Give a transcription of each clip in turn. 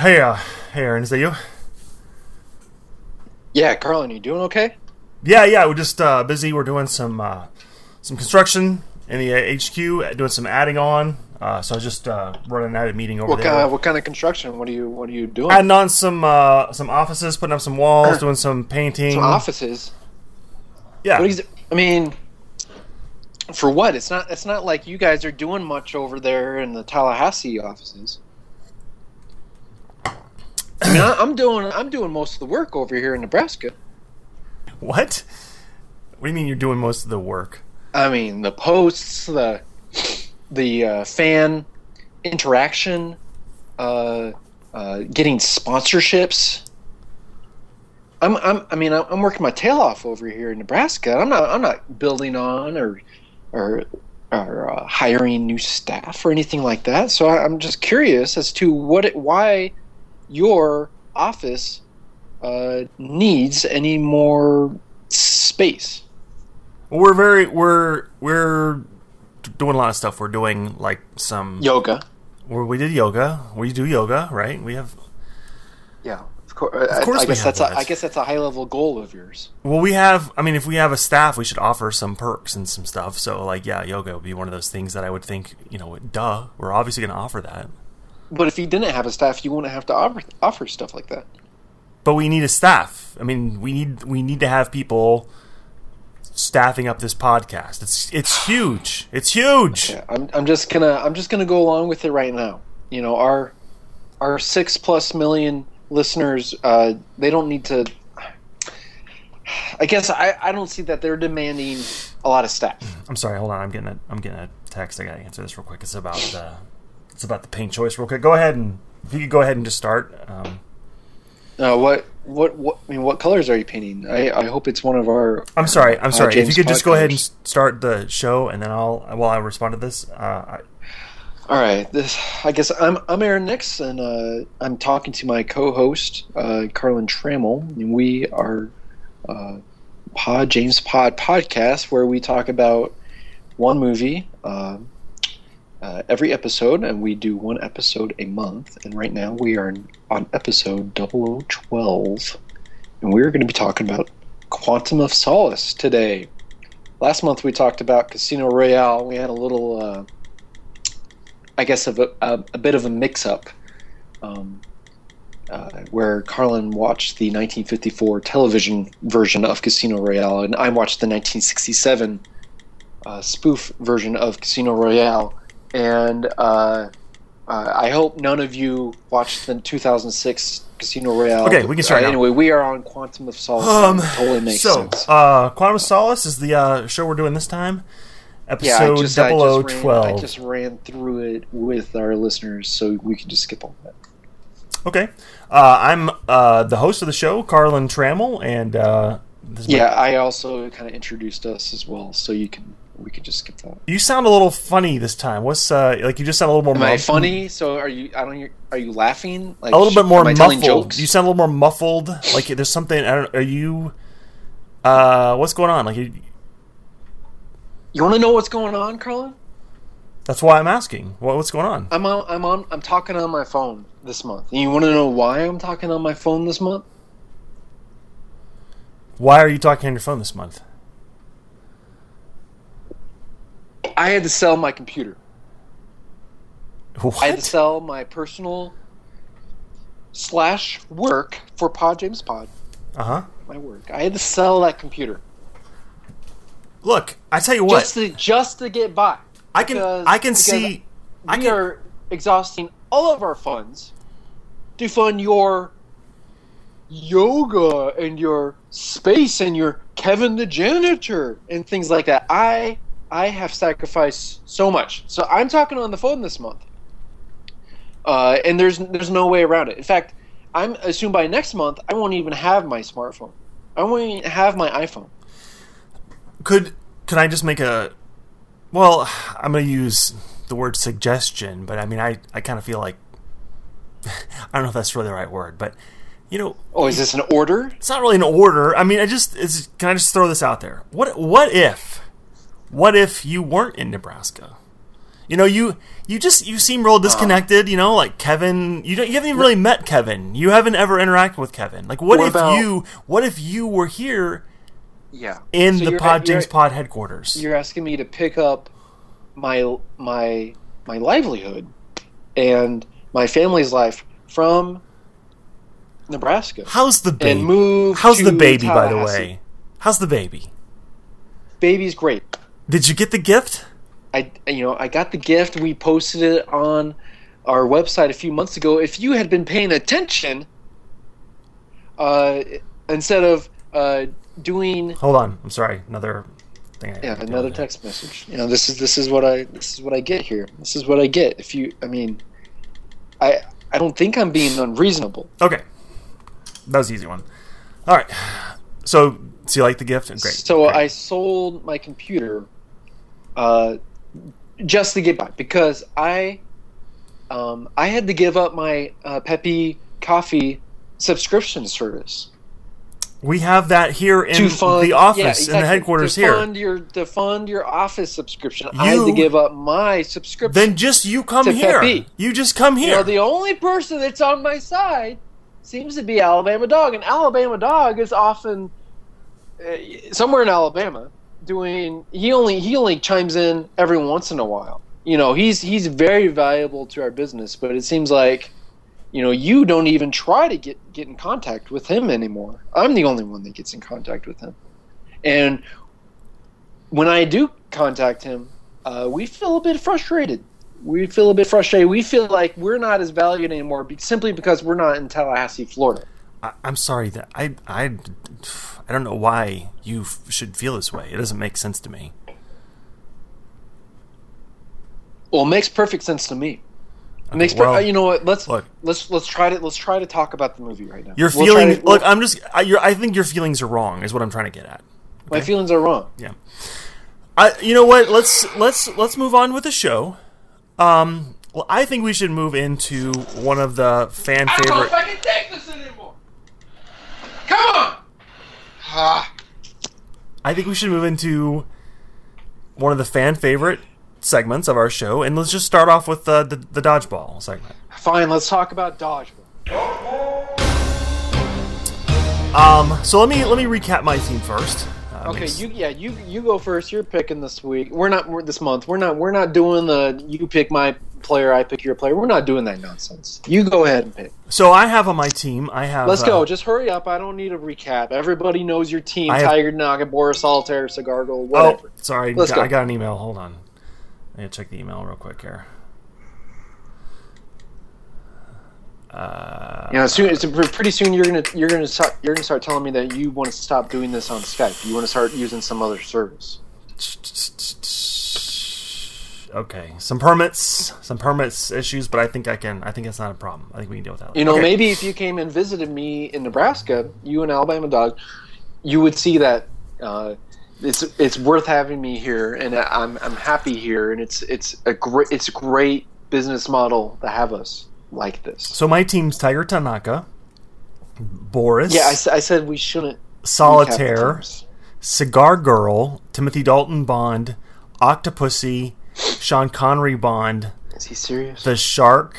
Hey, uh, hey, Aaron, is that you? Yeah, Carlin, you doing okay? Yeah, yeah, we're just uh, busy. We're doing some uh, some construction in the uh, HQ, doing some adding on. Uh, so I was just uh, running out of meeting over What there. kind of what kind of construction? What are you what are you doing? adding on some uh, some offices, putting up some walls, doing some painting. Some offices. yeah, What is? I mean, for what? It's not. It's not like you guys are doing much over there in the Tallahassee offices. I mean, I, I'm doing. I'm doing most of the work over here in Nebraska. what? What do you mean you're doing most of the work? I mean, the posts, the the uh, fan interaction, uh, uh, getting sponsorships. I'm, I'm, I mean, I'm working my tail off over here in Nebraska. I'm not, I'm not building on or, or, or uh, hiring new staff or anything like that. So I, I'm just curious as to what, it, why your office uh, needs any more space. Well, we're very we're we're doing a lot of stuff. We're doing like some Yoga. where we did yoga. We do yoga, right? We have Yeah, of course. Of course I, I guess that's that. a, I guess that's a high level goal of yours. Well, we have. I mean, if we have a staff, we should offer some perks and some stuff. So, like, yeah, yoga would be one of those things that I would think, you know, duh, we're obviously going to offer that. But if you didn't have a staff, you wouldn't have to offer offer stuff like that. But we need a staff. I mean, we need we need to have people staffing up this podcast. It's it's huge. It's huge. Yeah, I'm, I'm just gonna I'm just gonna go along with it right now. You know, our our six plus million listeners, uh, they don't need to. I guess I, I don't see that they're demanding a lot of staff. I'm sorry. Hold on. I'm getting a I'm getting a text. I got to answer this real quick. It's about the it's about the paint choice. Real quick. Go ahead and if you could go ahead and just start. Um, Uh, what what what I mean, what colors are you painting? I, I hope it's one of our. I'm sorry. I'm uh, sorry. if you could just go ahead and start the show, and then I'll while I respond to this. Uh, I, All right, this I guess I'm I'm Aaron Nix, and uh, I'm talking to my co-host uh, Carlin Trammel, and we are uh, Pod James Pod podcast, where we talk about one movie uh, every episode, and we do one episode a month. And right now we are on episode 0012, and we're going to be talking about Quantum of Solace today. Last month we talked about Casino Royale. We had a little. Uh, I guess a, a, a bit of a mix-up, um, uh, where Carlin watched the 1954 television version of Casino Royale, and I watched the 1967 uh, spoof version of Casino Royale. And uh, uh, I hope none of you watched the 2006 Casino Royale. Okay, we can start Uh. Anyway, we are on Quantum of Solace. Um, totally makes so, sense. uh, Quantum of Solace is the uh, show we're doing this time. yeah, I Episode just, I, just ran, 0012. I just ran through it with our listeners, so we can just skip all that. Okay. Uh, I'm uh, the host of the show, Carlin Trammel, and uh, this is my- Yeah, I also kind of introduced us as well, so you can we could just skip that. you sound a little funny this time. What's uh, like? You just sound a little more. Am I funny? So are you? I don't. hear- Are you laughing? Like A little bit more am I telling muffled. jokes? You sound a little more muffled. Like there's something. I don't. Are you? Uh, what's going on? Like you, You want to know what's going on, Carla? that's why I'm asking. What, what's going on? I'm on. I'm on. I'm talking on my phone this month. And you want to know why I'm talking on my phone this month? Why are you talking on your phone this month? I had to sell my computer. What? I had to sell my personal slash work for Pod James Pod. Uh huh. My work. I had to sell that computer Look, I tell you what. just to just to get by. I can. because- I can see. I we can. are exhausting all of our funds to fund your yoga and your space and your Kevin the janitor and things like that. I I have sacrificed so much. So I'm talking on the phone this month. Uh, and there's there's no way around it. In fact, I'm assuming by next month I won't even have my smartphone. I won't even have my iPhone. could could I just make a well I'm gonna use the word suggestion but I mean I, I kind of feel like I don't know if that's really the right word but you know Oh, is this an order? it's not really an order I mean I just it's, can I just throw this out there what what if what if you weren't in Nebraska You know, you you just you seem real disconnected. You know, like Kevin. You don't. You haven't even really met Kevin. You haven't ever interacted with Kevin. Like, what, What if about- you? What if you were here Yeah. in So the Pod James Pod headquarters? You're asking me to pick up my my my livelihood and my family's life from Nebraska How's the baby? and move. How's the baby, by the way? How's the baby? Baby's great. Did you get the gift? I you know I got the gift. We posted it on our website a few months ago. If you had been paying attention, uh, instead of uh, doing Hold on. I'm sorry. Another thing. I yeah another text message. You know this is this is what I this is what I get here. This is what I get. If you I mean, I I don't think I'm being unreasonable. Okay, that was the easy one. All right. So, so you like the gift? Great. So great. I sold my computer uh, just to get by because I um, I had to give up my uh, Peppy Coffee subscription service we have that here in fund the office yeah, in the headquarters to here. Fund your to fund your office subscription. I had to give up my subscription. Then just you come here. Pepe. You just come you here. know, the only person that's on my side seems to be Alabama Dog, and Alabama Dog is often uh, somewhere in Alabama doing. He only he only chimes in every once in a while. You know, he's he's very valuable to our business, but it seems like. You know, you don't even try to get, get in contact with him anymore. I'm the only one that gets in contact with him. And when I do contact him, uh, we feel a bit frustrated. We feel a bit frustrated. We feel like we're not as valued anymore be- simply because we're not in Tallahassee, Florida. I, I'm sorry that I, I, I don't know why you f- should feel this way. It doesn't make sense to me. Well, it makes perfect sense to me. It makes per- well, uh, you know what? Let's look. let's let's try to let's try to talk about the movie right now. Your We'll feeling. try to- look, we'll- I'm just. I, your, I think your feelings are wrong. Is what I'm trying to get at. my feelings are wrong. Yeah. I. You know what? Let's let's let's move on with the show. Um. Well, I think we should move into one of the fan I don't favorite. if I can take this anymore. Come on. Ah. I think we should move into one of the fan favorite segments of our show, and let's just start off with uh, the the dodgeball segment. Fine, let's talk about dodgeball. Um, so let me let me recap my team first. Uh, Okay, makes- you yeah you you go first. You're picking this week. We're not we're, this month. We're not we're not doing the you pick my player, I pick your player. We're not doing that nonsense. You go ahead and pick. So I have on my team. I have. Let's uh, go. Just hurry up. I don't need a recap. Everybody knows your team. I have- Tiger Tanaka, Boris Solitaire, Cigar Girl, Oh, sorry. Let's go. I got an email. Hold on. I gotta check the email real quick here. Uh, You know, soon it's pretty soon you're gonna you're gonna start you're gonna start telling me that you want to stop doing this on Skype. You want to start using some other service. Okay, some permits, some permits issues, but I think I can. I think it's not a problem. I think we can deal with that. You know, Okay. maybe if you came and visited me in Nebraska, you and Alabama Dog, you would see that uh, it's it's worth having me here, and I'm I'm happy here, and it's it's a great it's a great business model to have us like this. So my team's Tiger Tanaka, Boris, Yeah, I said we shouldn't Solitaire. Cigar Girl, Timothy Dalton Bond, Octopussy, Sean Connery Bond, Is he serious? the Shark,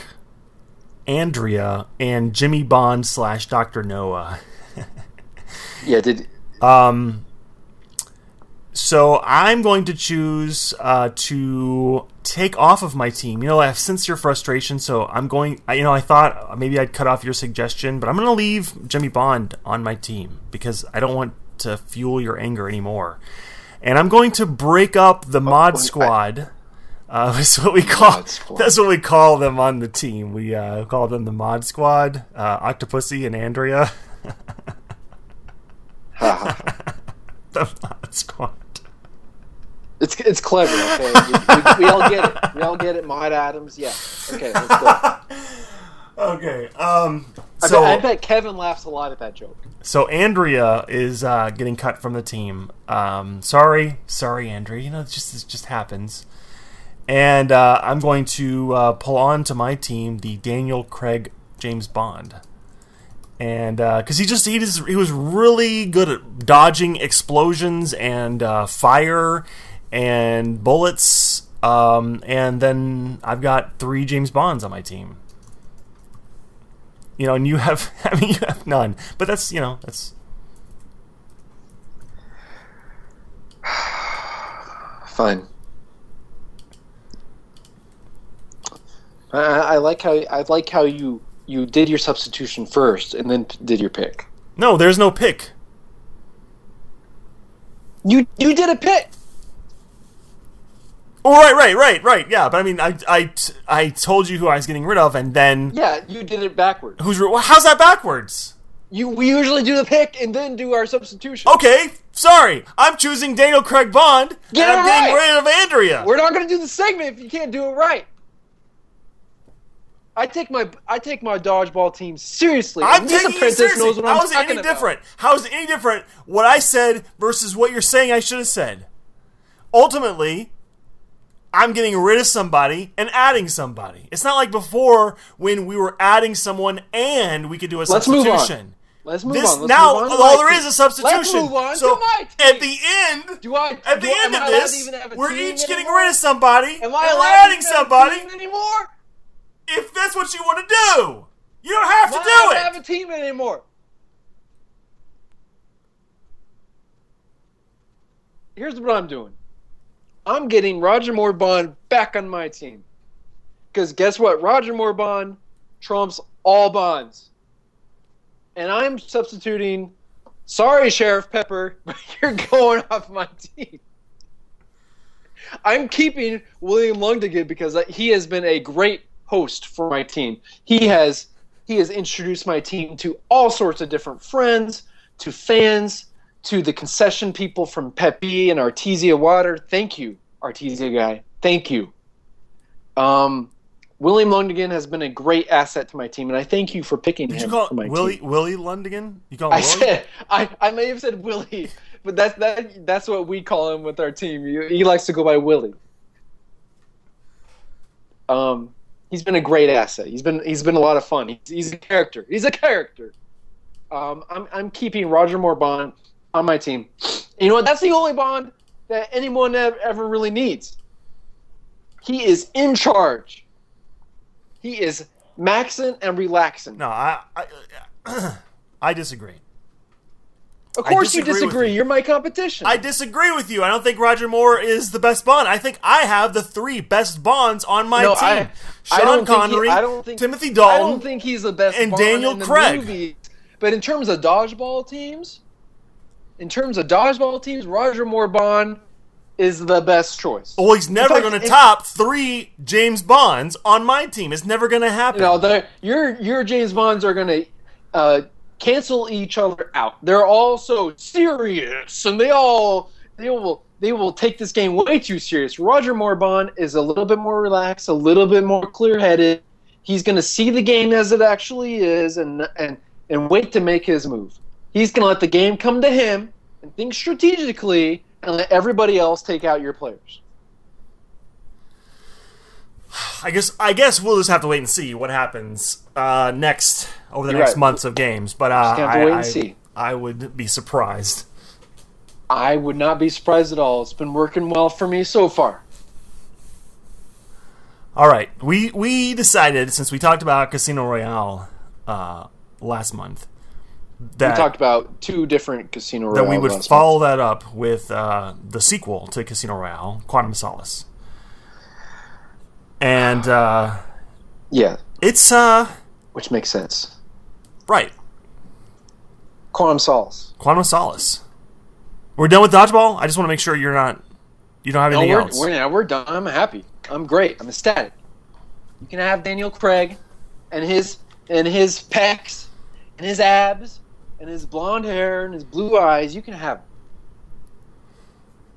Andrea, and Jimmy Bond slash Doctor Noah. yeah, did Um, so I'm going to choose uh, to take off of my team. You know, I have sincere frustration, so I'm going. I, you know, I thought maybe I'd cut off your suggestion, but I'm going to leave Jimmy Bond on my team because I don't want to fuel your anger anymore. And I'm going to break up the mod I- squad. Uh, that's what we call. That's what we call them on the team. We uh, call them the mod squad. Uh, Octopussy and Andrea. The mod squad. It's it's clever. Okay, we, we, we all get it. We all get it. Maud Adams. Yeah. Okay. Let's go. Okay. Um. I, So, bet, I bet Kevin laughs a lot at that joke. so Andrea is uh, getting cut from the team. Um. Sorry, sorry, Andrea. You know, it just it just happens. And uh, I'm going to uh, pull on to my team the Daniel Craig James Bond, and because he just he just he was really good at dodging explosions and uh, fire and bullets Um, and then I've got three James Bonds on my team. You know, and you have, I mean, you have none. But that's, you know, that's. Fine. I, I like how I like how you you did your substitution first and then did your pick. No, there's no pick. You you did a pick. Oh, right, right, right, right. Yeah, but I mean, I, I, I told you who I was getting rid of, and then Yeah, you did it backwards. who's? Well, how's that backwards? You we usually do the pick and then do our substitution. Okay, sorry. I'm choosing Daniel Craig Bond, Get and I'm it getting rid of Andrea. We're not going to do the segment if you can't do it right. I take my I take my dodgeball team seriously. I'm this taking apprentice seriously. knows what How I'm is it any about. different? How is it any different? What I said versus what you're saying I should have said. Ultimately, I'm getting rid of somebody and adding somebody. It's not like before when we were adding someone and we could do a Let's substitution. Let's move This on. Let's now move on all there team. is is substitution. Let's move on so at the end, Do I at the I- end of this, a we're each getting anymore? rid of somebody. Am I and we're adding to even have a somebody. anymore? If that's what you want to do, you don't have to Am I do allowed it. to have a team anymore? Here's what I'm doing. I'm getting Roger Moore Bond back on my team. Because guess what? Roger Moore Bond trumps all bonds. And I'm substituting. Sorry, Sheriff Pepper, but you're going off my team. I'm keeping William Lundigan because he has been a great host for my team. He has he has introduced my team to all sorts of different friends, to fans, to the concession people from Pepe and Artesia Water. Thank you, Artesia guy. Thank you. Um, William Lundigan has been a great asset to my team, and I thank you for picking Did him you call for my Willie team. Willie Lundigan? You call him I Willie? said I, I may have said Willie, but that's that that's what we call him with our team. He, he likes to go by Willie. Um, he's been a great asset. He's been he's been a lot of fun. He's, he's a character. He's a character. Um, I'm I'm keeping Roger Moore Bond on my team. You know what? That's the only Bond that anyone ev- ever really needs. He is in charge. He is maxing and relaxing. No, I I, I disagree. Of course you disagree with disagree. you. You're my competition. I disagree with you. I don't think Roger Moore is the best Bond. I think I have the three best Bonds on my No, team: I- I Sean don't think he- Connery, I don't think- Timothy I don't think he's the best and Bond Daniel Craig. movies. But in terms of dodgeball teams, in terms of dodgeball teams, Roger Moore Bond is the best choice. well, he's never going to top three James Bonds on my team. It's never going to happen. You know, they're- your your James Bonds are going to uh, cancel each other out. They're all so serious, and they all they will they will take this game way too serious. Roger Moore Bond is a little bit more relaxed, a little bit more clear headed. He's going to see the game as it actually is, and and and wait to make his move. He's going to let the game come to him and think strategically, and let everybody else take out your players. I guess I guess we'll just have to wait and see what happens uh, next over the You're next right. months of games. But uh, Just have to I, wait and I- see. I would be surprised. I would not be surprised at all. It's been working well for me so far. All right, we we decided since we talked about Casino Royale uh, last month that We talked about two different Casino Royale that we would follow that up with uh, the sequel to Casino Royale, Quantum of Solace, and uh. Yeah, it's uh which makes sense. right Quantum Solace. Quantum of Solace. We're done with dodgeball. I just want to make sure you're not you don't have No, anything we're, else. we're, yeah, we're done. I'm happy. I'm great. I'm ecstatic. You can have Daniel Craig and his and his pecs and his abs and his blonde hair and his blue eyes. You can have. it.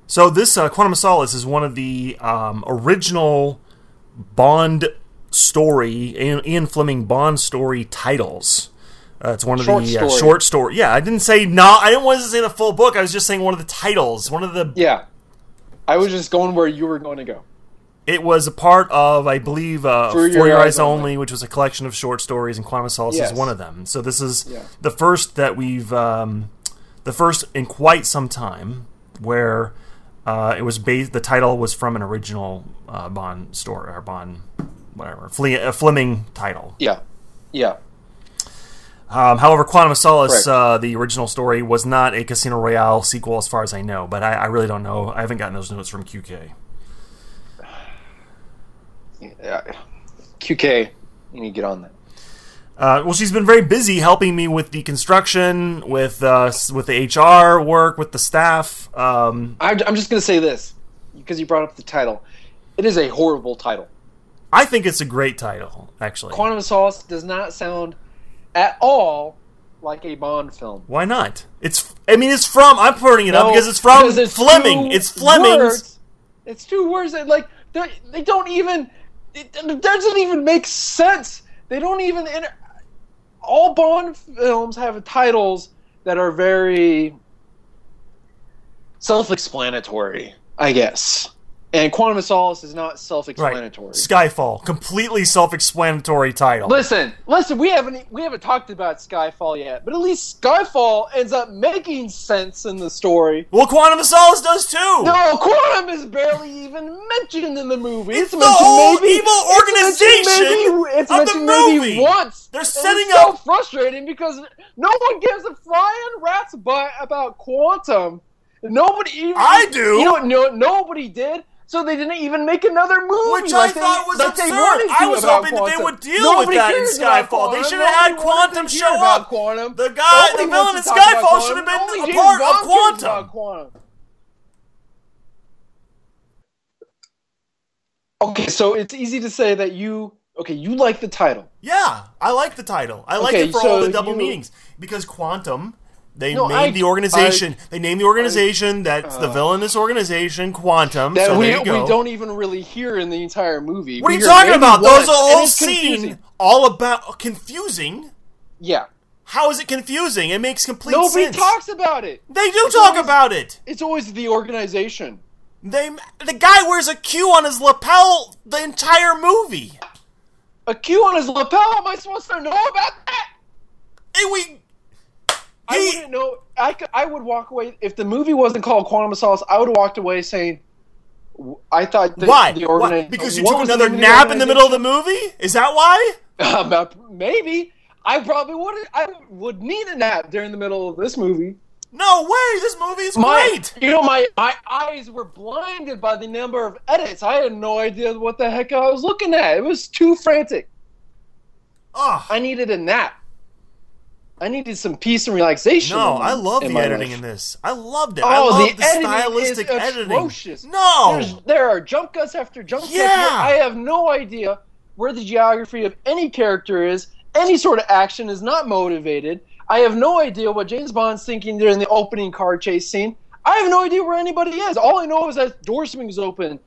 So this uh, Quantum of Solace is one of the um, original Bond story, Ian, Ian Fleming Bond story titles. Uh, it's one of Short the uh, short story. Yeah, I didn't say no. I didn't want to say the full book. I was just saying one of the titles. One of the. Yeah, I was just going where you were going to go. It was a part of, I believe, uh, For For, Your Your, Eyes Eyes Only, Only. which was a collection of short stories, and Quantum of Solace Yes. is one of them. So this is Yeah. the first that we've, um, the first in quite some time, where Uh, it was based. The title was from an original uh, Bond story or Bond, whatever, Fle- a Fleming title. Yeah, yeah. Um, however, Quantum of Solace, uh, the original story, was not a Casino Royale sequel, as far as I know. But I, I really don't know. I haven't gotten those notes from QK. yeah. QK, you need to get on that. Uh, well, she's been very busy helping me with the construction, with uh, with the HR work, with the staff. Um, I'm, I'm just going to say this because you brought up the title. It is a horrible title. I think it's a great title, actually. Quantum of Solace does not sound at all like a Bond film. Why not? It's. I mean, it's from. I'm putting it up because it's from because it's Fleming. It's Fleming's. words. It's two words that like they they don't even. It, it doesn't even make sense. They don't even. Inter- all Bond films have titles that are very self-explanatory, I guess. And Quantum of Solace is not self-explanatory. Skyfall, completely self-explanatory title. Listen, listen. We haven't we haven't talked about Skyfall yet, but at least Skyfall ends up making sense in the story. well, Quantum of Solace does too. No, Quantum is barely even mentioned in the movie. It's the mentioned whole maybe, evil it's organization maybe, it's of the mentioned maybe movie. once. They're setting it's so up- frustrating because no one gives a flying rat's butt about Quantum. Nobody even. I do. You know what? No, nobody did. So they didn't even make another movie. Which like I they- thought was like absurd. I was hoping that they would deal Nobody with that in Skyfall. They should have had Quantum show up. Quantum. The guy- Nobody the villain in Skyfall should have been a part of Quantum. Quantum. Okay, so it's easy to say that you okay, you like the title. Yeah, I like the title. I like Okay, it for so all the double you- meanings because Quantum. They No, named I- the organization. they named the organization that's the uh, villainous organization, Quantum. That so we, there you go. we don't even really hear in the entire movie. what are you talking about? There's once, a and whole it's all about confusing. Yeah. How is it confusing? It makes complete Nobody sense. talks about it. they do talk always- about it. It's always the organization. They the guy wears a Q on his lapel the entire movie. A Q on his lapel. Am I supposed to know about that? And we I wouldn't know. I, could, I would walk away if the movie wasn't called Quantum of Solace. I would have walked away saying, "I thought the, why? the Why? Because you took the another nap in the middle of the movie? Is that why? Uh, maybe I probably would. I would need a nap during the middle of this movie. No way! This movie is My, great. you know, my my eyes were blinded by the number of edits. I had no idea what the heck I was looking at. It was too frantic. Oh, I needed a nap. I needed some peace and relaxation. no, in- I love in the editing life. in this. I loved it. Oh, I love the the, editing stylistic is editing. atrocious. No, There's, there are jump cuts after jump cuts. Yeah. I have no idea where the geography of any character is. Any sort of action is not motivated. I have no idea what James Bond's thinking during the opening car chase scene. I have no idea where anybody is. All I know is that door swings open,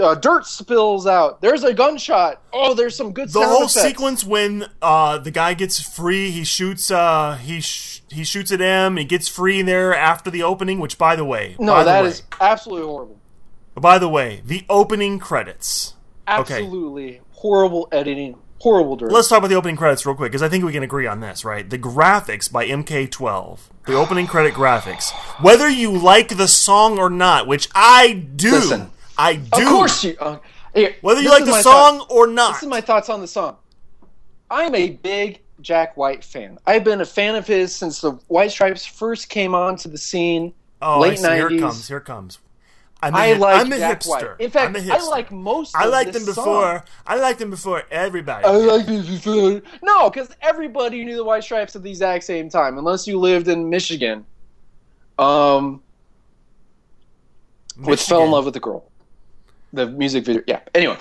uh, dirt spills out. There's a gunshot. Oh, there's some good stuff. the sound whole effects. sequence when uh, the guy gets free, he shoots. Uh, he sh- he shoots at him. He gets free there after the opening. Which, by the way, No, by that the is absolutely horrible. By the way, the opening credits. Okay. Absolutely horrible editing. Horrible directing. Let's talk about the opening credits real quick because I think we can agree on this, right? The graphics by MK12, the opening credit graphics. Whether you like the song or not, which I do, Listen, I do. Of course you. Uh, here, Whether you like the song or not. This is my thoughts on the song. I'm a big Jack White fan. I've been a fan of his since the White Stripes first came onto the scene. oh, late I see. Here it comes. Here it comes. I'm a, I like I'm a Jack hipster. White. In fact, I like most. I liked them song. before. I liked them before everybody. I like this before. No, because everybody knew the White Stripes at the exact same time, unless you lived in Michigan. Um, with fell in love with the girl. The music video, yeah. Anyway,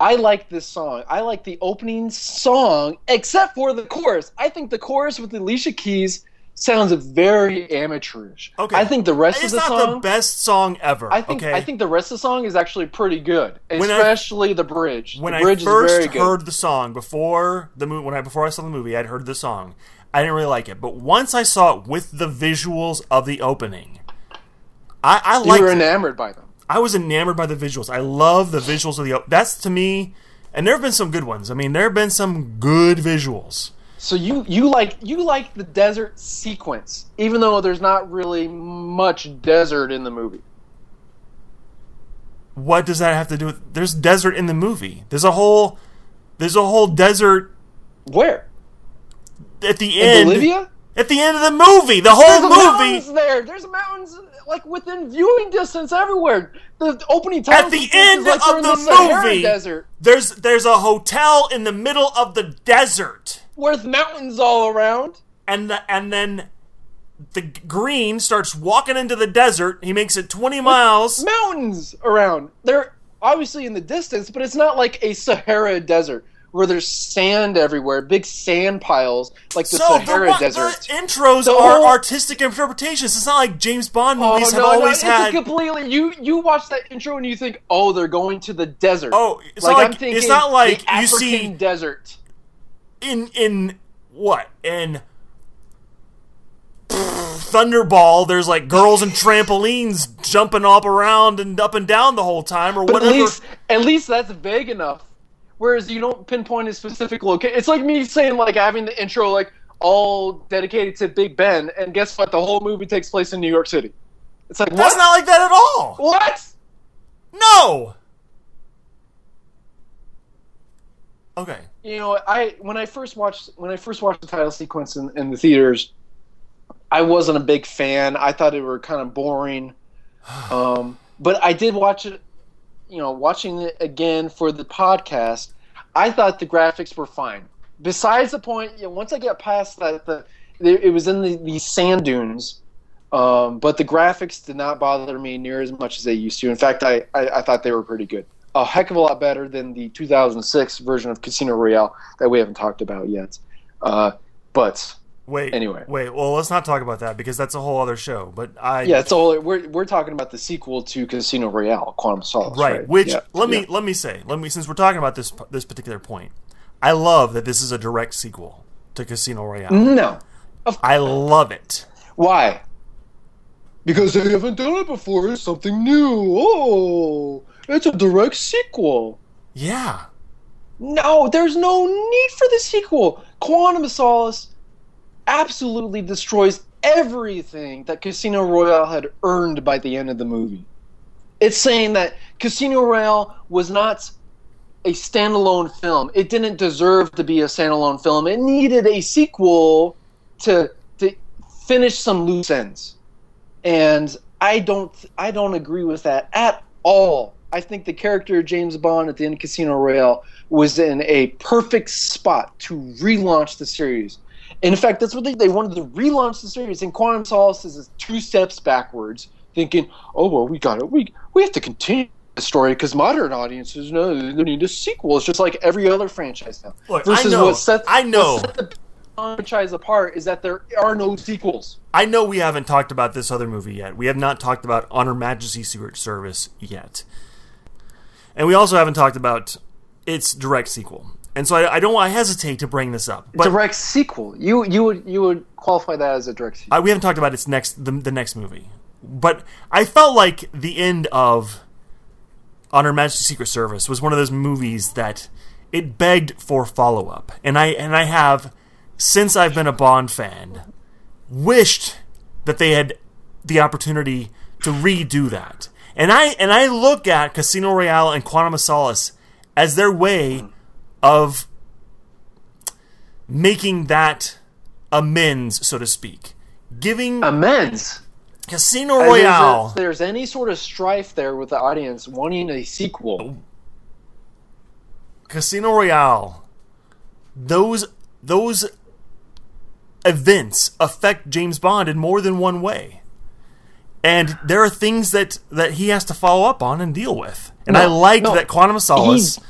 I like this song. I like the opening song, except for the chorus. I think the chorus with Alicia Keys sounds very amateurish. Okay. I think the rest It's of the not song. the best song ever. I think okay? I think the rest of the song is actually pretty good, When I- especially the bridge. when the I bridge is first very good. heard the song before the movie, when I before I saw the movie, I'd heard the song. I didn't really like it, but once I saw it with the visuals of the opening, I, I you liked were it. enamored by them. I was enamored by the visuals. I love the visuals of the. That's to me, and there have been some good ones. I mean, there have been some good visuals. So you you like you like the desert sequence, even though there's not really much desert in the movie. What does that have to do with? There's desert in the movie. There's a whole, there's a whole desert Where? at the In end. Bolivia? At the end of the movie, the whole There's whole mountains movie. there. There's mountains like within viewing distance everywhere. The opening title At the end like of in the Sahara movie, desert there's there's a hotel in the middle of the desert, with mountains all around. and the, and then the green starts walking into the desert. He makes it 20 miles. Mountains around. They're obviously in the distance, but it's not like a Sahara desert where there's sand everywhere, big sand piles like the So the, Sahara one- desert. the intros The are whole- artistic interpretations. It's not like James Bond Oh movies have no, no, always it's had. completely you you watch that intro and you think, oh, they're going to the desert. Oh, it's like, not I'm like- thinking it's not like the you see- African desert. in in what in Thunderball, there's like girls and trampolines jumping up around and up and down the whole time, or But whatever. at least at least that's vague enough. Whereas you don't pinpoint a specific location. It's like me saying like having the intro like all dedicated to Big Ben, and guess what? The whole movie takes place in New York City. It's like That's what? not like that at all. what? No. Okay. you know, I when I first watched when I first watched the title sequence in, in the theaters, I wasn't a big fan. I thought it were kind of boring. Um, but I did watch it. You know, watching it again for the podcast, I thought the graphics were fine. Besides the point, you know, once I get past that, the it was in the, these sand dunes. Um, but the graphics did not bother me near as much as they used to. In fact, I, I, I thought they were pretty good. A heck of a lot better than the 2006 version of Casino Royale that we haven't talked about yet. Uh, but Wait. Anyway. Wait. Well, let's not talk about that because that's a whole other show. But I. yeah, it's all we're we're talking about the sequel to Casino Royale, Quantum of Solace. Right. Right. Which Yeah, let me yeah. let me say let me since we're talking about this this particular point, I love that this is a direct sequel to Casino Royale. No. I love it. Why? Because they haven't done it before. It's something new. Oh, it's a direct sequel. Yeah. No, there's no need for the sequel. Quantum of Solace absolutely destroys everything that Casino Royale had earned by the end of the movie. It's saying that Casino Royale was not a standalone film. It didn't deserve to be a standalone film. It needed a sequel to to finish some loose ends. And I don't I don't agree with that at all. I think the character James Bond at the end of Casino Royale was in a perfect spot to relaunch the series. And in fact, that's what they, they wanted to relaunch the series. And Quantum Solace is two steps backwards, thinking, "Oh well, we got it. We we have to continue the story because modern audiences know they need a sequel." It's just like every other franchise now. Look, I know- I know. what sets the franchise apart is that there are no sequels. I know we haven't talked about this other movie yet. We have not talked about On Her Majesty Secret Service yet. And we also haven't talked about its direct sequel. And so I, I don't I hesitate to bring this up. But direct sequel. You you would you would qualify that as a direct sequel. I, we haven't talked about its next the, the next movie. But I felt like the end of On Her Majesty Secret Service was one of those movies that it begged for follow up. And I and I have since I've been a Bond fan wished that they had the opportunity to redo that. And I and I look at Casino Royale and Quantum of Solace as their way of making that amends, so to speak. Giving Amends. Casino As there's a- Royale. There's, any sort of strife there with the audience wanting a sequel. Casino Royale. Those those events affect James Bond in more than one way. And there are things that that he has to follow up on and deal with. And I No, liked no. that Quantum of Solace. He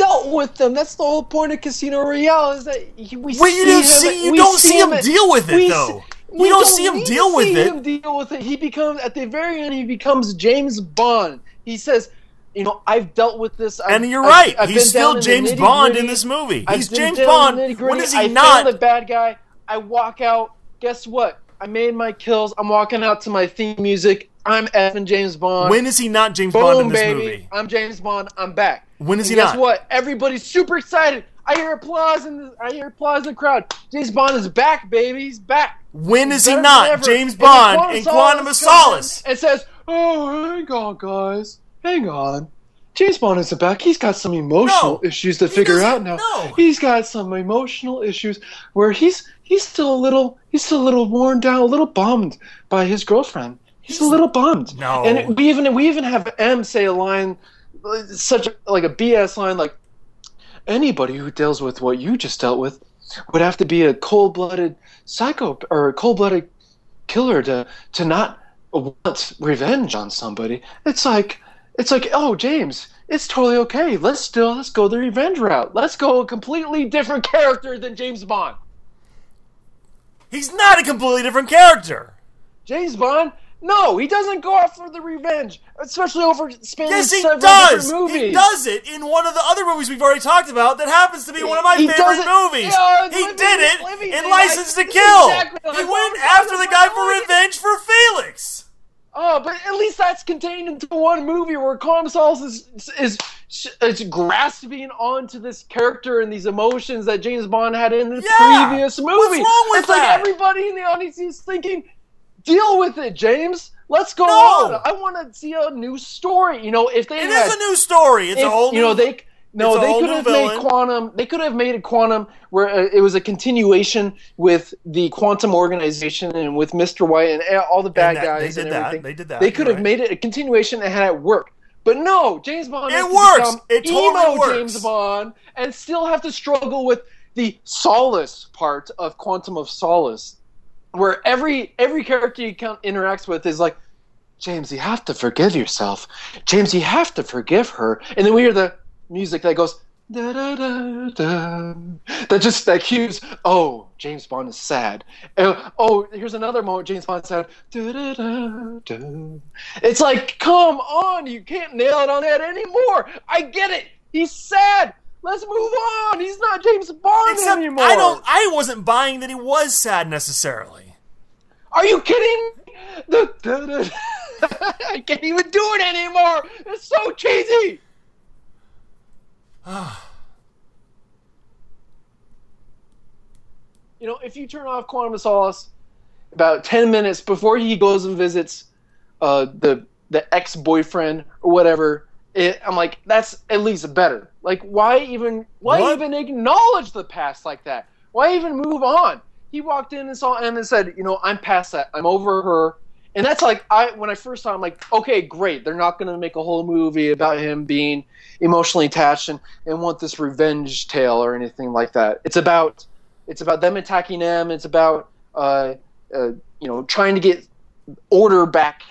dealt with them. That's the whole point of Casino Royale is that we Wait, see you don't him, see- you don't see him at- deal with it, we though. see- We you don't see him deal with it. Him deal with it. He becomes at the very end. He becomes James Bond. He says, "You know, I've dealt with this." I've, And you're I've- right. I've He's still down in the James Bond in this movie. I've He's James Bond. in the nitty-gritty. When is I he not? found the bad guy. I walk out. Guess what? I made my kills. I'm walking out to my theme music. I'm effing James Bond. When is he not James Bond in this baby. movie? I'm James Bond. I'm back. When is And he guess not? Guess what? Everybody's super excited. I hear applause in the I hear applause in the crowd. James Bond is back, baby. He's back. When is he Better than not. James Bond in Quantum of Solace? And says, "Oh, hang on, guys. hang on. James Bond isn't back. He's got some emotional No, issues to he figure out now. no. He's got some emotional issues where he's he's still a little he's still a little worn down, a little bummed by his girlfriend. He's, a little bummed. No. And we even we even have M say a line such a, like a BS line like anybody who deals with what you just dealt with would have to be a cold-blooded psycho or a cold-blooded killer to to not want revenge on somebody. It's like it's like oh James, it's totally okay. Let's still let's go the revenge route. Let's go a completely different character than James Bond. He's not a completely different character. James Bond. No, he doesn't go out for the revenge, especially over spanning Yes, he several does. different movies. He does it in one of the other movies we've already talked about. That happens to be one of my He favorite movies. Yeah, he Living- did it Living in License I- to Kill. exactly, he like, went after the guy for revenge for Felix. Oh, but at least that's contained into one movie where of is is is grasping onto this character and these emotions that James Bond had in the Yeah! previous movie. What's wrong with it's that? like everybody in the audience is thinking, "Deal with it, James. Let's go No! on. I want to see a new story." You know, if they It had, is a new story. It's if, a whole you know new. they no they could have villain. made quantum they could have made a quantum where uh, it was a continuation with the quantum organization and with mr white and all the bad that- they guys did and that. everything They did that. they could have right. made it a continuation and had it work but no james bond It works. It totally emo works. james bond and still have to struggle with the solace part of quantum of solace where every every character you count interacts with is like James, you have to forgive yourself. James, you have to forgive her. And then we hear the music that goes da da da da. That just that cues. Oh, James Bond is sad. And, oh, here's another moment. James Bond's sad. Da, da, da, da. It's like, come on, you can't nail it on that anymore. I get it. He's sad. Let's move on. He's not James Bond Except anymore. I don't. I wasn't buying that he was sad necessarily. Are you kidding? Da, da, da. I can't even do it anymore. It's so cheesy. you know, if you turn off Quantum of Solace about ten minutes before he goes and visits uh, the the ex boyfriend or whatever, it, I'm like, that's at least better. Like, why even why What? even acknowledge the past like that? Why even move on? He walked in and saw M and said, you know, I'm past that. I'm over her. And that's like I when I first saw him, like, okay, great. They're not gonna make a whole movie about him being emotionally attached and, and want this revenge tale or anything like that. It's about it's about them attacking them. It's about uh, uh, you know trying to get order back.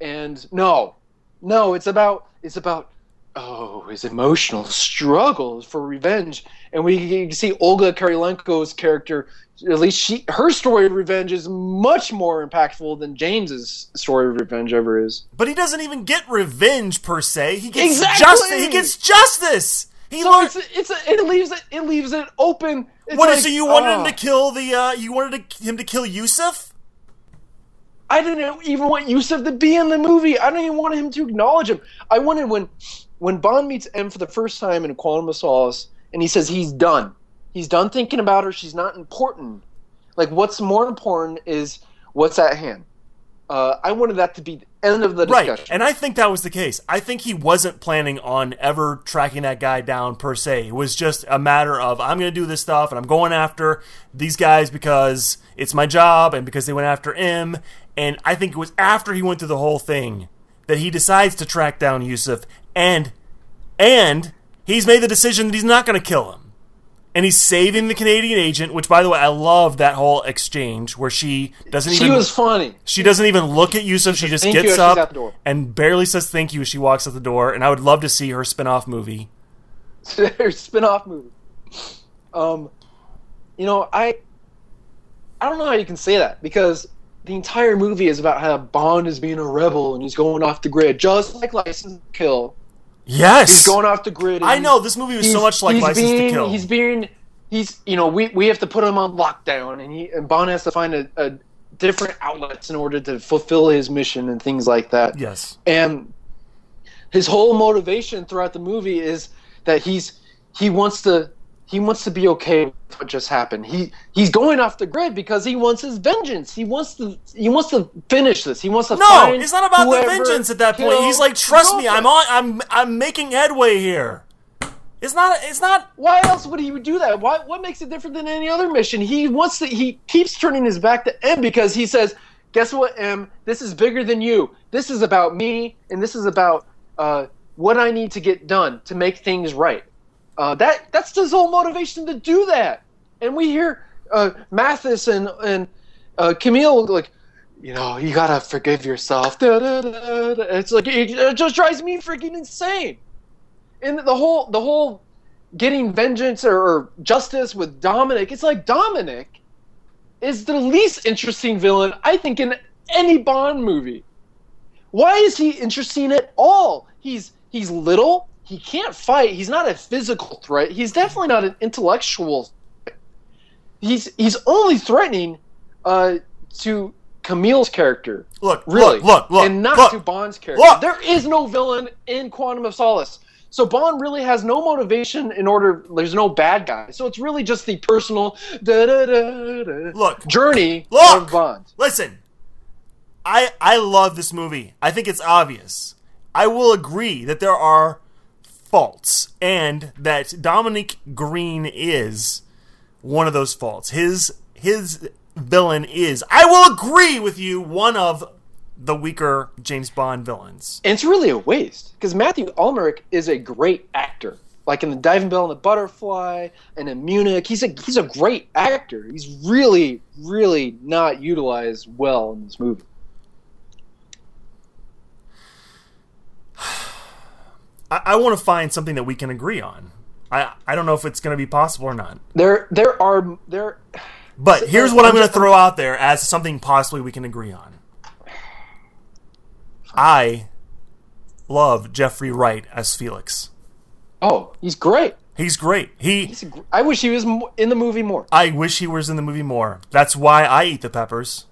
And no, no, it's about it's about oh his emotional struggles for revenge. And we can see Olga Kurylenko's character. At least she her story of revenge is much more impactful than James's story of revenge ever is. But he doesn't even get revenge per se. He gets Exactly! justice. He gets justice. He So it's it's a, it leaves it it leaves it open. It's What is like, so you wanted him ah. to kill the? uh You wanted to, him to kill Yusuf? I didn't even want Yusuf to be in the movie. I don't even want him to acknowledge him. I wanted when when Bond meets M for the first time in Quantum of Solace, and he says he's done. He's done thinking about her. She's not important. Like what's more important is what's at hand. Uh, I wanted that to be end of the discussion. Right, and I think that was the case. I think he wasn't planning on ever tracking that guy down per se. It was just a matter of I'm going to do this stuff and I'm going after these guys because it's my job and because they went after him. And I think it was after he went through the whole thing that he decides to track down Yusuf and and he's made the decision that he's not going to kill him. And he's saving the Canadian agent, which by the way, I love that whole exchange where she doesn't she even was funny. she doesn't even look at Yusuf. She just Thank you gets up out the door. and barely says thank you as she walks out the door. And I would love to see her spin-off movie. Their spin-off movie. Um, you know, I I don't know how you can say that because the entire movie is about how Bond is being a rebel and he's going off the grid, just like License to Kill. Yes, He's going off the grid. I know this movie was so much like he's License being, to Kill. He's being, he's you know, we we have to put him on lockdown, and he and Bond has to find a, a different outlets in order to fulfill his mission and things like that. yes, And his whole motivation throughout the movie is that he's he wants to he wants to be okay with what just happened. He he's going off the grid because he wants his vengeance. He wants to he wants to finish this. He wants to find No, it's not about the vengeance at that point. He's like, trust me, I'm on. I'm I'm making headway here. It's not. It's not. Why else would he do that? Why what makes it different than any other mission? He wants to he keeps turning his back to M because he says, "Guess what, M? This is bigger than you. This is about me, and this is about uh, what I need to get done to make things right." Uh, that that's his whole motivation to do that. And we hear uh, Mathis and and uh, Camille like, you know, you gotta forgive yourself. Da, da, da. It's like it, it just drives me freaking insane. And the whole the whole getting vengeance or, or justice with Dominic, it's like Dominic is the least interesting villain I think in any Bond movie. Why is he interesting at all? He's he's little. He can't fight. He's not a physical threat. He's definitely not an intellectual. Threat. He's he's only threatening uh, to Camille's character, Look, really, look, look, look, and not look. to Bond's character. Look! There is no villain in Quantum of Solace. So Bond really has no motivation in order. There's no bad guy. So it's really just the personal da, da, da, da, Look. journey Look! of Bond. Listen, I I love this movie. I think it's obvious. I will agree that there are faults and that Dominic Green is one of those faults. His his villain is I will agree with you one of the weaker James Bond villains. And it's really a waste because Matthew Amalric is a great actor. Like in the Diving Bell and the Butterfly and in Munich, he's a he's a great actor. He's really really not utilized well in this movie. I, I want to find something that we can agree on. I I don't know if it's going to be possible or not. There there are there But here's uh, what I'm going to throw out there as something possibly we can agree on. I love Jeffrey Wright as Felix. Oh, he's great. He's great. He He's a I wish he was in the movie more. I wish he was in the movie more. That's why I eat the peppers.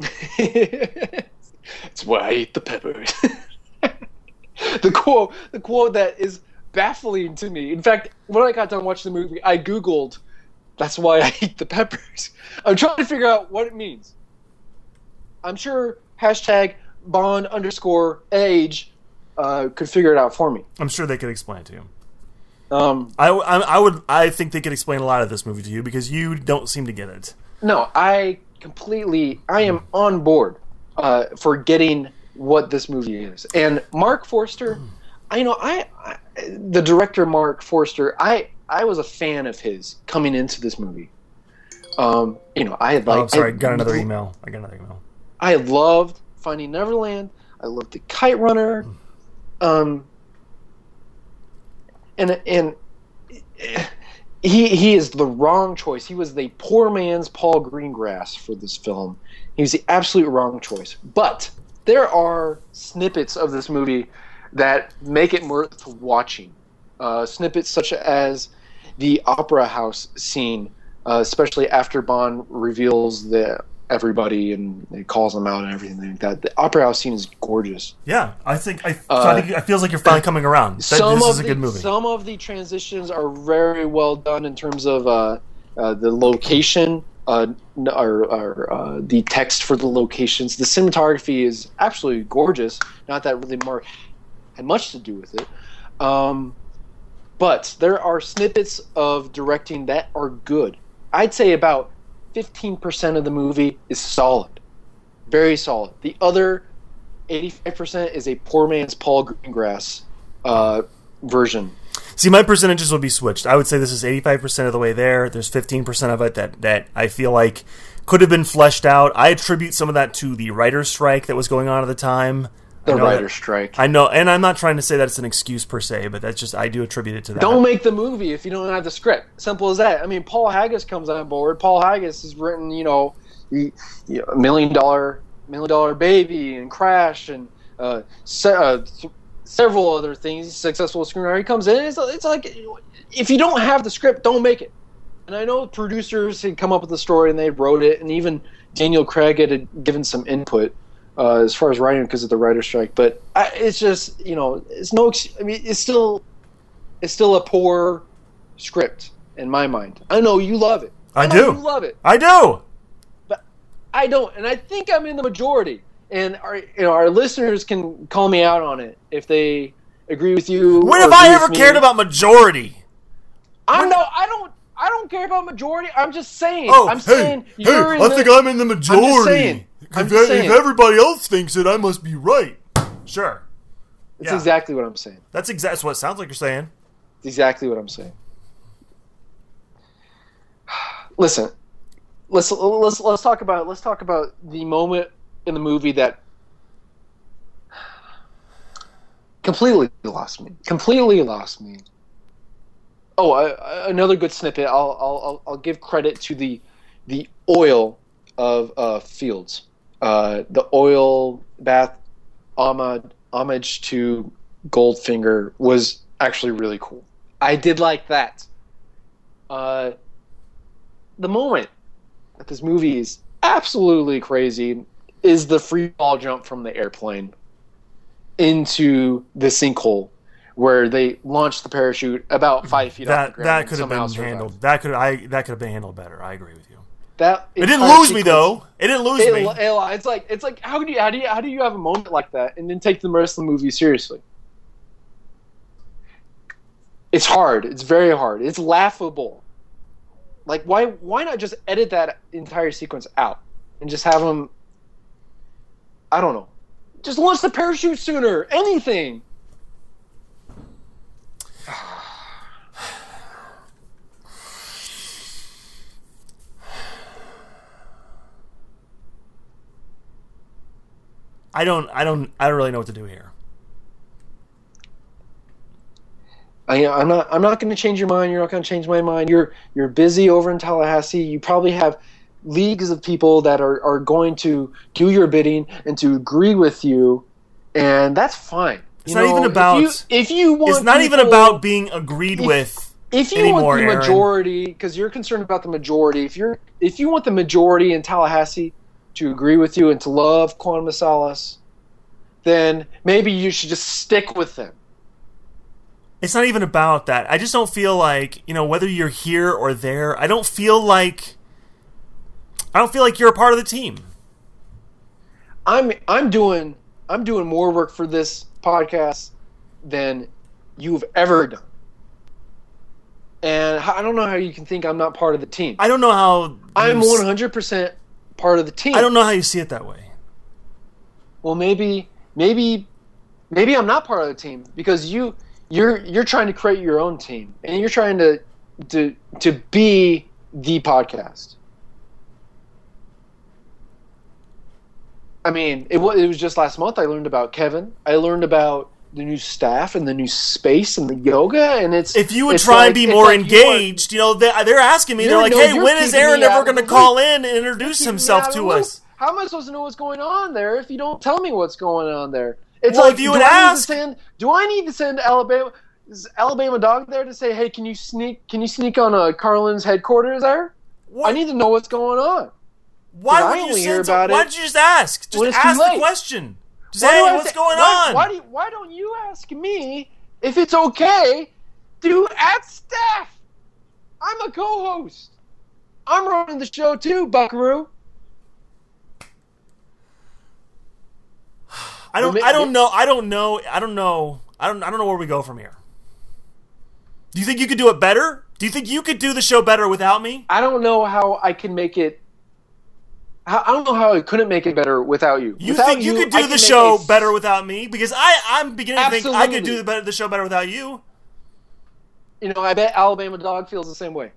That's why I eat the peppers. the quote, the quote that is baffling to me. In fact, when I got done watching the movie, I googled, "That's why I eat the peppers." I'm trying to figure out what it means. I'm sure hashtag Bond underscore age uh, could figure it out for me. I'm sure they could explain it to you. Um, I, I, I would I think they could explain a lot of this movie to you because you don't seem to get it. No, I completely. I am on board uh, for getting what this movie is. And Mark Forster, I know I, I, the director Mark Forster. I I was a fan of his coming into this movie. Um, you know, I had like. oh, sorry, I, got another email. I got another email. I loved Finding Neverland. I loved The Kite Runner. Um, and and he he is the wrong choice. He was the poor man's Paul Greengrass for this film. He was the absolute wrong choice. But there are snippets of this movie that make it worth watching. Uh, snippets such as the opera house scene, uh, especially after Bond reveals the everybody and he calls them out and everything like that. The opera house scene is gorgeous. Yeah, I think I. Uh, I think it feels like you're finally coming around. That, some this of is a the, good movie. Some of the transitions are very well done in terms of uh, uh, the location, uh, or, or uh, the text for the locations. The cinematography is absolutely gorgeous. Not that really Mark had much to do with it. Um, but there are snippets of directing that are good. I'd say about 15% of the movie is solid. Very solid. The other 85% is a poor man's Paul Greengrass uh, version. See, my percentages would be switched. I would say this is 85% of the way there. There's 15% of it that, that I feel like could have been fleshed out. I attribute some of that to the writer's strike that was going on at the time. The writer's that- strike. I know, and I'm not trying to say that it's an excuse per se, but that's just I do attribute it to that. Don't make the movie if you don't have the script. Simple as that. I mean, Paul Haggis comes on board. Paul Haggis has written, you know, the, you know, a million dollar, million dollar baby and Crash and uh, uh, several other things. Successful screenwriter. He comes in. It's, it's like if you don't have the script, don't make it. And I know producers had come up with the story and they wrote it, and even Daniel Craig had given some input uh, as far as writing because of the writer's strike. But I, it's just, you know, it's no. I mean, it's still it's still a poor script. in my mind. I know you love it. I know do. You love it. I do. But I don't, and I think I'm in the majority. And our, you know, our listeners can call me out on it if they agree with you. When have I ever me. cared about majority? I know. I don't. I don't care about majority. I'm just saying. Oh, I'm saying hey, you're hey, I think I'm in the majority. saying. I'm if, just if saying. everybody else thinks it, I must be right. Sure. That's yeah. exactly what I'm saying. That's exactly what it sounds like you're saying. It's exactly what I'm saying. Listen, let's let's let's talk about let's talk about the moment in the movie that completely lost me. Completely lost me. Oh, I, I- another good snippet. I'll, I'll I'll give credit to the the oil of uh, Fields. Uh, the oil bath homage homage to Goldfinger was actually really cool. I did like that. Uh, the moment that this movie is absolutely crazy is the free fall jump from the airplane into the sinkhole where they launched the parachute about five feet off That the ground. that could have been survived. handled. That could I that could have been handled better. I agree with you. That It didn't lose me though. It didn't lose It, me. it- it's like it's like how do you how do you how do you have a moment like that and then take the rest of the movie seriously? It's hard. It's very hard. It's laughable. Like why why not just edit that entire sequence out and just have them? I don't know. Just launch the parachute sooner. Anything. I don't I don't I don't really know what to do here. I, I'm not. I'm not going to change your mind. You're not going to change my mind. You're you're busy over in Tallahassee. You probably have leagues of people that are, are going to do your bidding and to agree with you, and that's fine. It's You not even if about- you, if you want. It's not even about being agreed if- with. if you anymore, want the Aaron. majority, because you're concerned about the majority. If you're if you want the majority in Tallahassee to agree with you and to love Quantum of Solace, then maybe you should just stick with them. It's not even about that. I just don't feel like, you know, whether you're here or there, I don't feel like I don't feel like you're a part of the team. I'm I'm doing I'm doing more work for this podcast than you've ever done. And I don't know how you can think I'm not part of the team. I don't know how I'm 100% part of the team. I don't know how you see it that way. Well, maybe maybe maybe I'm not part of the team because you you're you're trying to create your own team and you're trying to to to be the podcast. I mean, it was, it was just last month I learned about Kevin. I learned about the new staff and the new space and the yoga and it's If you would try like- and be more like you are- engaged, you know, they, they're asking me, they're like, no, hey, when is Aaron ever going to call in and introduce himself to us? How am I supposed to know what's going on there if you don't tell me what's going on there? It's Well, like if you do would I need to ask- send, do I need to send Alabama is Alabama dog there to say, hey, can you sneak can you sneak on uh, Carlin's headquarters there? What? I need to know what's going on. Why would you hear about Why it don't you just ask? Just when it's too ask the question. Just Why hey, what's say- going why, on? Why, do you, why don't you ask me if it's okay to at staff? I'm a co-host. I'm running the show too, Buckaroo. I don't. I don't know. I don't know. I don't know. I don't. I don't know where we go from here. Do you think you could do it better? Do you think you could do the show better without me? I don't know how I can make it. I I don't know how I couldn't make it better without you. You Without think you, could do can the show a- better without me? Because I, I'm beginning to think I could do the, better, the show better without you. You know, I bet Alabama Dog feels the same way.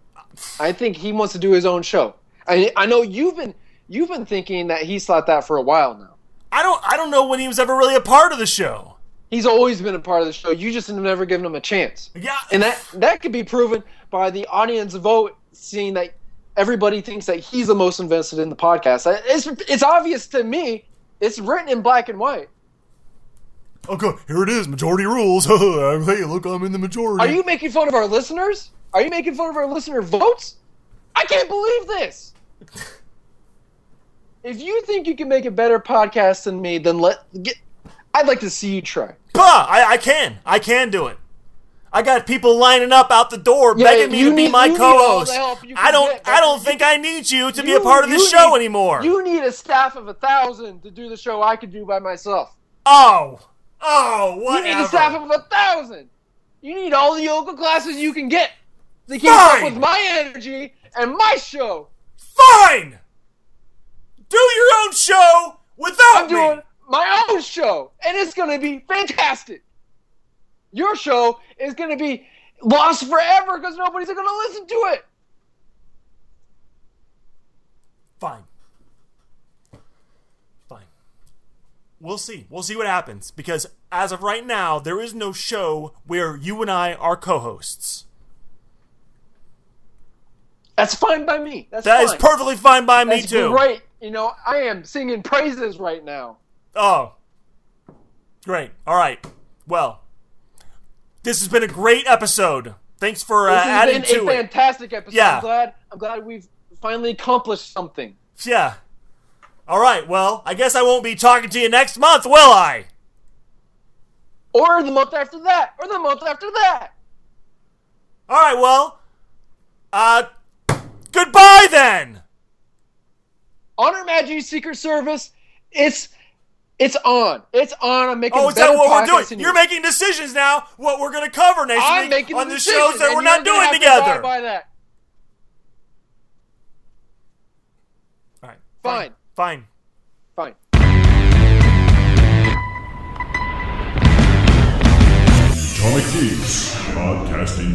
I think he wants to do his own show. I I know you've been you've been thinking that he's thought that for a while now. I don't. I don't know when he was ever really a part of the show. He's always been a part of the show. You just have never given him a chance. Yeah. And that that could be proven by the audience vote, seeing that everybody thinks that he's the most invested in the podcast. It's it's obvious to me. It's written in black and white. Okay, here it is. Majority rules. hey, look, I'm in the majority. Are you making fun of our listeners? Are you making fun of our listener votes? I can't believe this. if you think you can make a better podcast than me, then let get. I'd like to see you try. Bah! I, I can. I can do it. I got people lining up out the door Yeah, begging me you to be my you need all co-host. the help you I don't. get, I don't think you- I need you to be a part of this show need- anymore. You need a staff of a thousand to do the show I could do by myself. oh, oh, whatever. You need a staff of a thousand. You need all the yoga classes you can get to keep Fine. up with my energy and my show. Fine. Do your own show without I'm doing my own show, and it's going to be fantastic. Your show is going to be lost forever because nobody's going to listen to it. Fine. Fine. We'll see. We'll see what happens because as of right now, there is no show where you and I are co-hosts. That's fine by me. That's That fine. is perfectly fine by me That's too. great. You know, I am singing praises right now. Oh. Great. All right. Well, this has been a great episode. Thanks for uh, This has adding been a it. fantastic episode. Yeah. I'm glad. I'm glad we've finally accomplished something. Yeah. All right. Well, I guess I won't be talking to you next month, will I? Or the month after that. Or the month after that. All right. Well, uh, goodbye then. On Her Majesty Secret Service. It's it's on. It's on. I'm making. Oh, is that what we're doing? You're you. making decisions now. What we're going to cover next I'm week making on the the shows that we're not doing have to together. By that. All right. Fine. Fine. Fine. Atomic Geeks Podcasting Network.